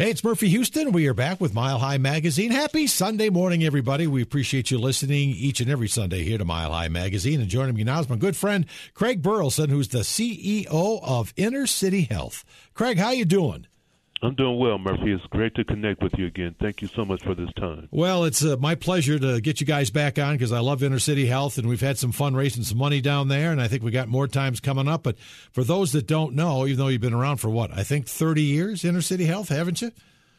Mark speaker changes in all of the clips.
Speaker 1: Hey, it's Murphy Houston. We are back with Mile High Magazine. Happy Sunday morning, everybody. We appreciate you listening each and every Sunday here to Mile High Magazine. And joining me now is my good friend Craig Burleson, who's the CEO of Inner City Health. Craig, how you doing?
Speaker 2: I'm doing well, Murphy. It's great to connect with you again. Thank you so much for this time.
Speaker 1: Well, it's uh, my pleasure to get you guys back on because I love Inner City Health, and we've had some fun raising some money down there, and I think we got more times coming up. But for those that don't know, even though you've been around for what I think 30 years, Inner City Health, haven't you?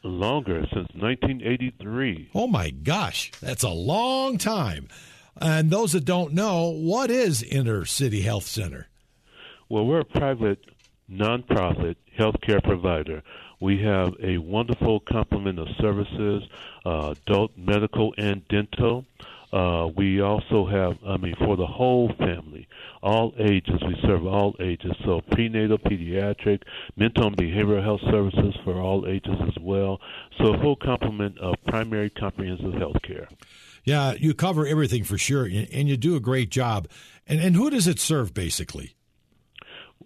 Speaker 2: Longer since 1983.
Speaker 1: Oh my gosh, that's a long time. And those that don't know, what is Inner City Health Center?
Speaker 2: Well, we're a private, nonprofit healthcare provider we have a wonderful complement of services, uh, adult, medical, and dental. Uh, we also have, I mean, for the whole family, all ages. We serve all ages. So prenatal, pediatric, mental and behavioral health services for all ages as well. So a full complement of primary comprehensive health care.
Speaker 1: Yeah, you cover everything for sure, and you do a great job. And, and who does it serve, basically?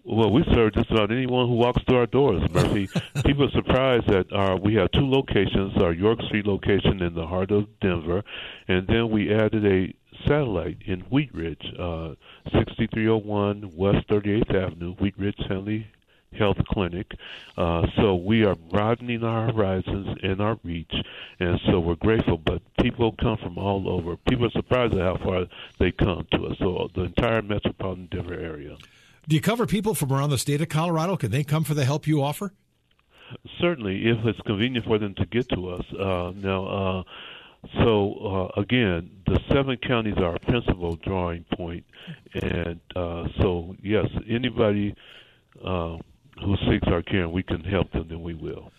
Speaker 2: Well, we serve just about anyone who walks through our doors, Murphy. People are surprised that our, we have two locations, our York Street location in the heart of Denver, and then we added a satellite in Wheat Ridge, uh, 6301 West 38th Avenue, Wheat Ridge Family Health Clinic. Uh, so we are broadening our horizons and our reach, and so we're grateful. But people come from all over. People are surprised at how far they come to us. So the entire metropolitan Denver area.
Speaker 1: Do you cover people from around the state of Colorado? Can they come for the help you offer?
Speaker 2: Certainly, if it's convenient for them to get to us. Uh, now, uh, so uh, again, the seven counties are our principal drawing point, and uh, so yes, anybody uh, who seeks our care and we can help them, then we will.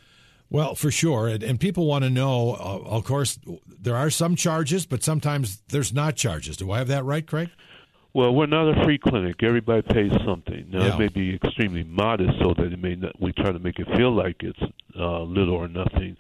Speaker 1: Well, for sure, and, and people want to know. Uh, of course, there are some charges, but sometimes there's not charges. Do I have that right, Craig?
Speaker 2: Well, we're not a free clinic. Everybody pays something. Now, yeah. it may be extremely modest, so that it may not. We try to make it feel like it's uh, little or nothing,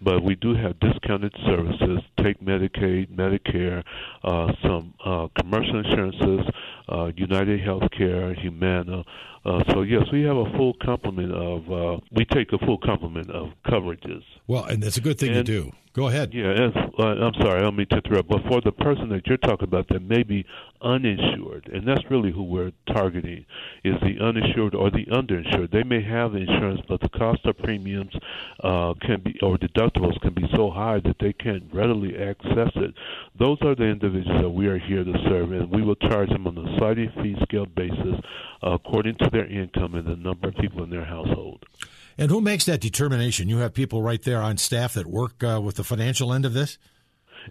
Speaker 2: but we do have discounted services. Take Medicaid, Medicare, uh, some uh, commercial insurances, uh, United Healthcare, Humana. Uh, so yes, we have a full complement of. Uh, we take a full complement of coverages.
Speaker 1: Well, and that's a good thing and, to do. Go ahead.
Speaker 2: Yeah, and, uh, I'm sorry, I don't mean to interrupt, but for the person that you're talking about that may be uninsured, and that's really who we're targeting, is the uninsured or the underinsured. They may have insurance, but the cost of premiums uh, can be or deductibles can be so high that they can't readily access it. Those are the individuals that we are here to serve, and we will charge them on a sliding fee scale basis uh, according to their income and the number of people in their household.
Speaker 1: And who makes that determination? You have people right there on staff that work uh, with the financial end of this?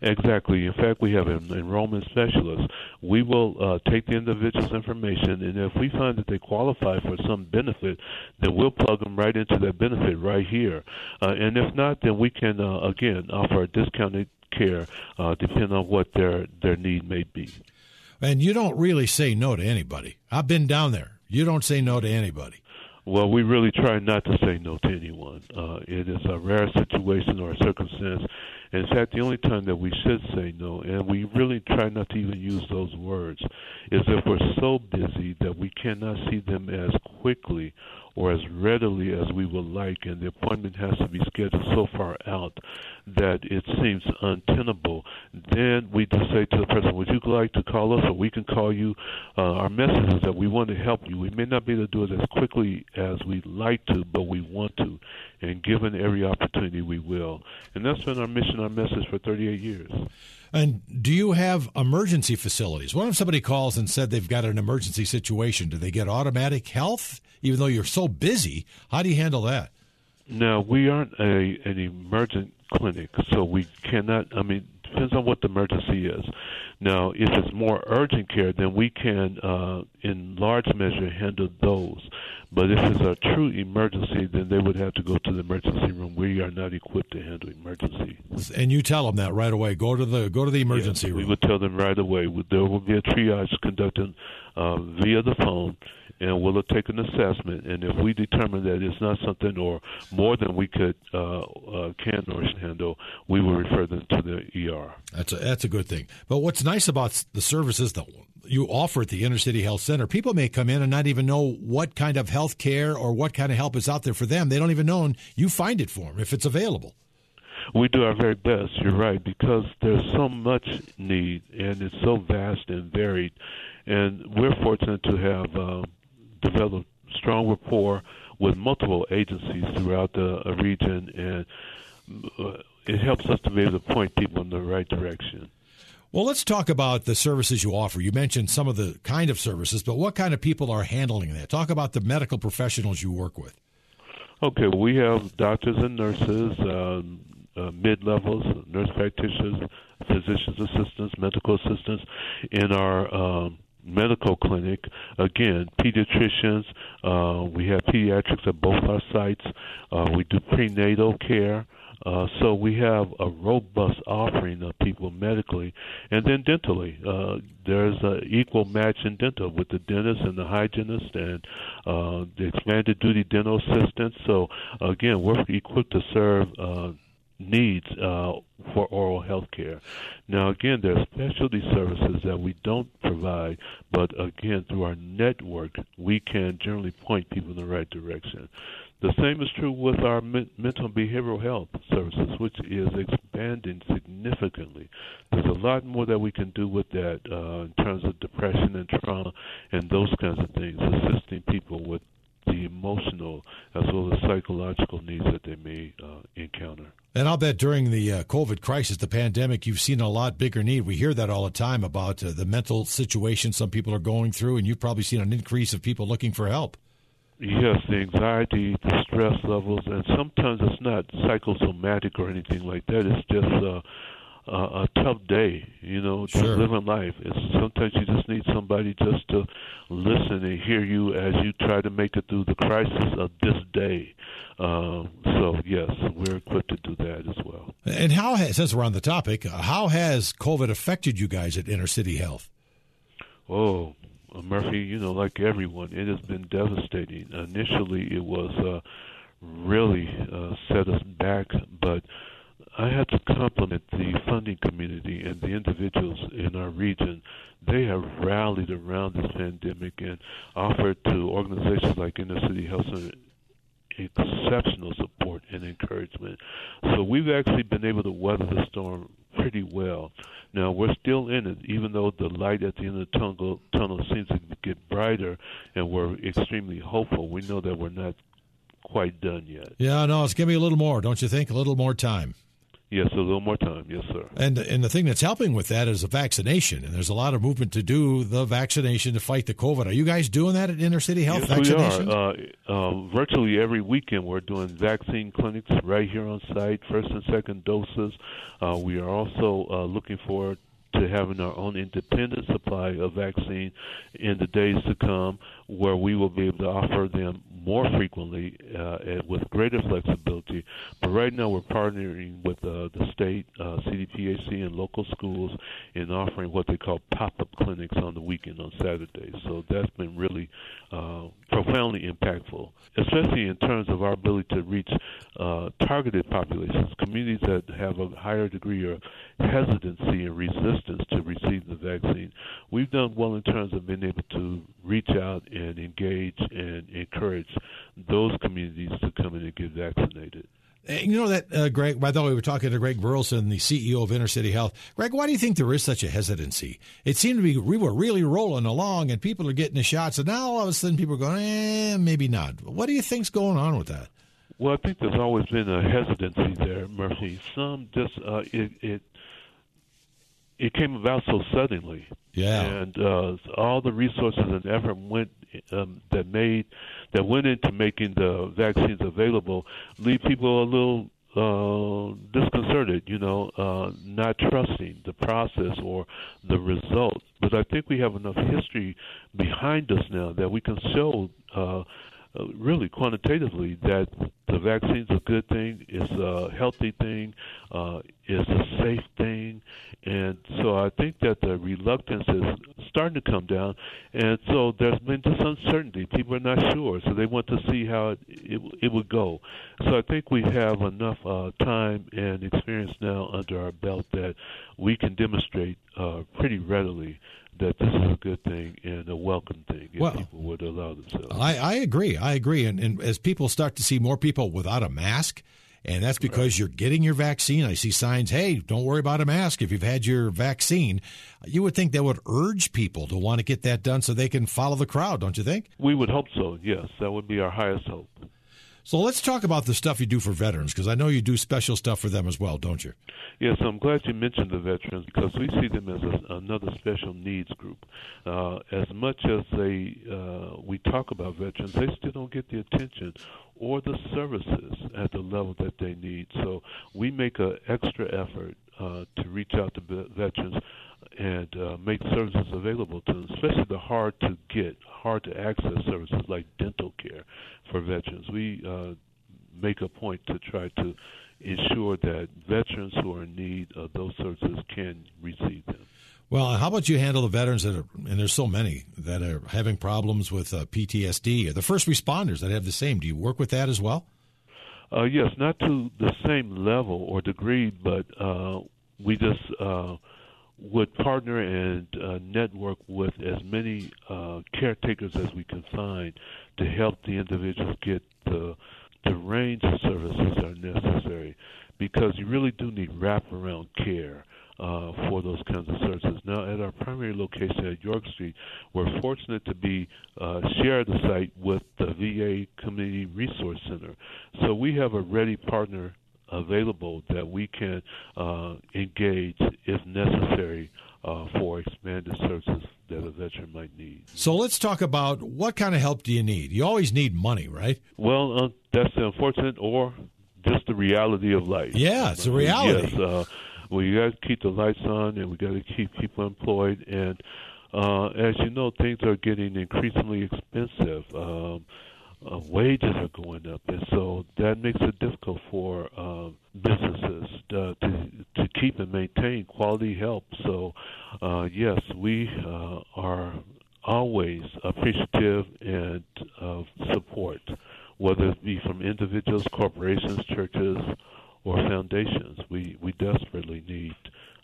Speaker 2: Exactly. In fact, we have an enrollment specialist. We will uh, take the individual's information, and if we find that they qualify for some benefit, then we'll plug them right into that benefit right here. Uh, and if not, then we can uh, again offer a discounted care uh, depending on what their their need may be.
Speaker 1: And you don't really say no to anybody. I've been down there. You don't say no to anybody.
Speaker 2: Well, we really try not to say no to anyone. Uh, it is a rare situation or a circumstance. And in fact, the only time that we should say no, and we really try not to even use those words, is if we're so busy that we cannot see them as quickly or as readily as we would like, and the appointment has to be scheduled so far out that it seems untenable, then we just say to the person, Would you like to call us, or we can call you? Uh, our message is that we want to help you. We may not be able to do it as quickly as we'd like to, but we want to. And given every opportunity, we will. And that's been our mission, our message for 38 years.
Speaker 1: And do you have emergency facilities? What if somebody calls and said they've got an emergency situation? Do they get automatic health, even though you're so busy? How do you handle that?
Speaker 2: No, we aren't a an emergent clinic, so we cannot. I mean, depends on what the emergency is. Now, if it's more urgent care, then we can, uh, in large measure, handle those. But if it's a true emergency, then they would have to go to the emergency room. We are not equipped to handle emergency.
Speaker 1: And you tell them that right away. Go to the go to the emergency
Speaker 2: yes,
Speaker 1: room.
Speaker 2: We would tell them right away. There will be a triage conducted uh, via the phone and we'll take an assessment. And if we determine that it's not something or more than we could uh, uh, can or handle, we will refer them to the ER.
Speaker 1: That's a, that's a good thing. But what's nice about the services, that you offer at the Inner City Health Center, people may come in and not even know what kind of health care or what kind of help is out there for them. They don't even know, and you find it for them if it's available.
Speaker 2: We do our very best. You're right because there's so much need and it's so vast and varied, and we're fortunate to have uh, developed strong rapport with multiple agencies throughout the uh, region, and uh, it helps us to be able to point people in the right direction.
Speaker 1: Well, let's talk about the services you offer. You mentioned some of the kind of services, but what kind of people are handling that? Talk about the medical professionals you work with.
Speaker 2: Okay, we have doctors and nurses, um, uh, mid levels, nurse practitioners, physician's assistants, medical assistants in our um, medical clinic. Again, pediatricians. Uh, we have pediatrics at both our sites. Uh, we do prenatal care. Uh, so we have a robust offering of people medically, and then dentally. Uh, there's an equal match in dental with the dentist and the hygienist and uh, the expanded duty dental assistants. So again, we're equipped to serve uh, needs uh, for oral health care. Now, again, there are specialty services that we don't provide, but again, through our network, we can generally point people in the right direction. The same is true with our mental and behavioral health services, which is expanding significantly. There's a lot more that we can do with that uh, in terms of depression and trauma and those kinds of things, assisting people with the emotional as well as psychological needs that they may uh, encounter.
Speaker 1: And I'll bet during the uh, COVID crisis, the pandemic, you've seen a lot bigger need. We hear that all the time about uh, the mental situation some people are going through, and you've probably seen an increase of people looking for help.
Speaker 2: Yes, the anxiety, the stress levels, and sometimes it's not psychosomatic or anything like that. It's just uh, a, a tough day, you know, just
Speaker 1: sure.
Speaker 2: living life. It's sometimes you just need somebody just to listen and hear you as you try to make it through the crisis of this day. Uh, so yes, we're equipped to do that as well.
Speaker 1: And how has, since we're on the topic, how has COVID affected you guys at Inner City Health?
Speaker 2: Oh, uh, Murphy, you know, like everyone, it has been devastating. Initially, it was uh, really uh, set us back, but I have to compliment the funding community and the individuals in our region. They have rallied around this pandemic and offered to organizations like Inner City Health Center exceptional support and encouragement. So we've actually been able to weather the storm pretty well. Now we're still in it, even though the light at the end of the tunnel, tunnel seems to get brighter, and we're extremely hopeful. We know that we're not quite done yet.
Speaker 1: Yeah, no, it's to be a little more, don't you think? A little more time.
Speaker 2: Yes, a little more time. Yes, sir.
Speaker 1: And and the thing that's helping with that is the vaccination, and there's a lot of movement to do the vaccination to fight the COVID. Are you guys doing that at Inner City Health?
Speaker 2: Yes, we are. Uh, uh, virtually every weekend, we're doing vaccine clinics right here on site, first and second doses. Uh, we are also uh, looking forward to having our own independent supply of vaccine in the days to come, where we will be able to offer them more frequently uh, with greater flexibility. But right now, we're partnering with uh, the state, uh, CDPHE, and local schools in offering what they call pop-up clinics on the weekend on Saturdays. So that's been really uh, profoundly impactful, especially in terms of our ability to reach uh, targeted populations, communities that have a higher degree of hesitancy and resistance to receive the vaccine. We've done well in terms of being able to reach out and engage and encourage those communities to come in and get vaccinated.
Speaker 1: You know that, uh, Greg, by the way, we were talking to Greg Burleson, the CEO of Inner City Health. Greg, why do you think there is such a hesitancy? It seemed to be we were really rolling along and people are getting the shots, and now all of a sudden people are going, eh, maybe not. What do you think's going on with that?
Speaker 2: Well, I think there's always been a hesitancy there, Murphy. Some just uh, it, it it came about so suddenly.
Speaker 1: Yeah.
Speaker 2: And uh, all the resources and effort went um, that made that went into making the vaccines available leave people a little uh, disconcerted, you know, uh, not trusting the process or the result. But I think we have enough history behind us now that we can show uh, uh, really quantitatively that the vaccine's a good thing, it's a healthy thing, uh, it's a safe thing, and so I think that the reluctance is starting to come down, and so there's been this uncertainty. People are not sure, so they want to see how it it, it would go. So I think we have enough uh, time and experience now under our belt that we can demonstrate uh, pretty readily that this is a good thing and a welcome thing if
Speaker 1: Well,
Speaker 2: people would allow themselves.
Speaker 1: I, I agree. I agree. And, and as people start to see more people without a mask, and that's because you're getting your vaccine. I see signs, hey, don't worry about a mask if you've had your vaccine. You would think that would urge people to want to get that done so they can follow the crowd, don't you think?
Speaker 2: we would hope so. Yes, that would be our highest hope.
Speaker 1: So let's talk about the stuff you do for veterans because I know you do special stuff for them as well, don't you?
Speaker 2: Yes, I'm glad you mentioned the veterans because we see them as a, another special needs group. Uh, as much as they uh, we talk about veterans, they still don't get the attention or the services at the level that they need. So we make an extra effort uh, to reach out to ve- veterans and uh, make services available to them, especially the hard to get, hard to access services like dental care for veterans. We uh, make a point to try to ensure that veterans who are in need of those services can receive them.
Speaker 1: Well, how about you handle the veterans that are, and there's so many that are having problems with uh, PTSD or the first responders that have the same? Do you work with that as well?
Speaker 2: Uh, yes, not to the same level or degree, but uh, we just uh, would partner and uh, network with as many uh, caretakers as we can find to help the individuals get the the range of services that are necessary because you really do need wraparound care uh, for those kinds of services. Now, at our primary location at York Street, we're fortunate to be uh, share the site with the VA Community Resource Center. So we have a ready partner available that we can uh, engage if necessary uh, for expanded services that a veteran might need.
Speaker 1: So let's talk about what kind of help do you need? You always need money, right?
Speaker 2: Well, uh, that's the unfortunate or just the reality of life.
Speaker 1: Yeah, it's a reality.
Speaker 2: Yes, we got to keep the lights on, and we got to keep people employed. And uh, as you know, things are getting increasingly expensive. Um, uh, wages are going up, and so that makes it difficult for uh, businesses uh, to to keep and maintain quality help. So, uh, yes, we uh, are always appreciative and of support, whether it be from individuals, corporations, churches, or foundations. We we desperately need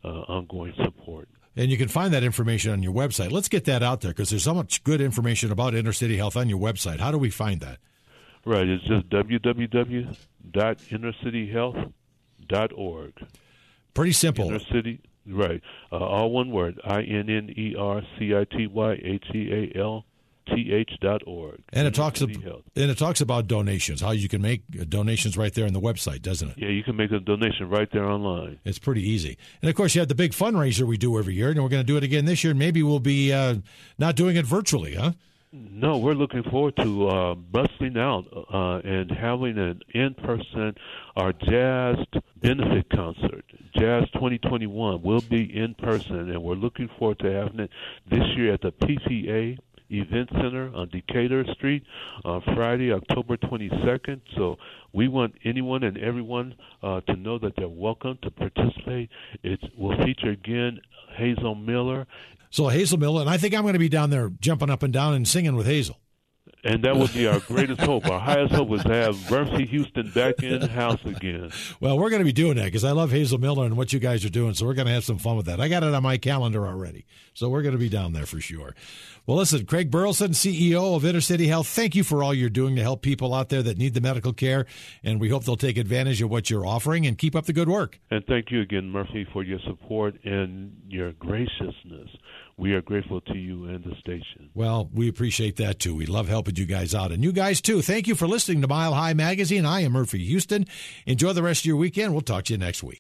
Speaker 2: uh, ongoing support.
Speaker 1: And you can find that information on your website. Let's get that out there because there's so much good information about inner city health on your website. How do we find that?
Speaker 2: Right, it's just www.innercityhealth.org.
Speaker 1: Pretty simple.
Speaker 2: Inner City, right, uh, all one word, I N N E R C I T Y H E A L T H dot org.
Speaker 1: And it talks ab- and it talks about donations, how you can make uh, donations right there on the website, doesn't it?
Speaker 2: Yeah, you can make a donation right there online.
Speaker 1: It's pretty easy. And of course, you have the big fundraiser we do every year, and we're going to do it again this year. Maybe we'll be uh, not doing it virtually, huh?
Speaker 2: No, we're looking forward to uh, busting out uh, and having an in-person our jazz benefit concert. Jazz 2021 will be in person, and we're looking forward to having it this year at the PPA Event Center on Decatur Street on Friday, October 22nd. So we want anyone and everyone uh, to know that they're welcome to participate. It will feature again Hazel Miller
Speaker 1: So Hazel Miller, and I think I'm going to be down there jumping up and down and singing with Hazel.
Speaker 2: And that would be our greatest hope. Our highest hope was to have Murphy Houston back in house again.
Speaker 1: Well, we're going to be doing that because I love Hazel Miller and what you guys are doing. So we're going to have some fun with that. I got it on my calendar already. So we're going to be down there for sure. Well, listen, Craig Burleson, CEO of Inner City Health, thank you for all you're doing to help people out there that need the medical care. And we hope they'll take advantage of what you're offering and keep up the good work.
Speaker 2: And thank you again, Murphy, for your support and your graciousness. We are grateful to you and the station.
Speaker 1: Well, we appreciate that too. We love helping you guys out. And you guys too. Thank you for listening to Mile High Magazine. I am Murphy Houston. Enjoy the rest of your weekend. We'll talk to you next week.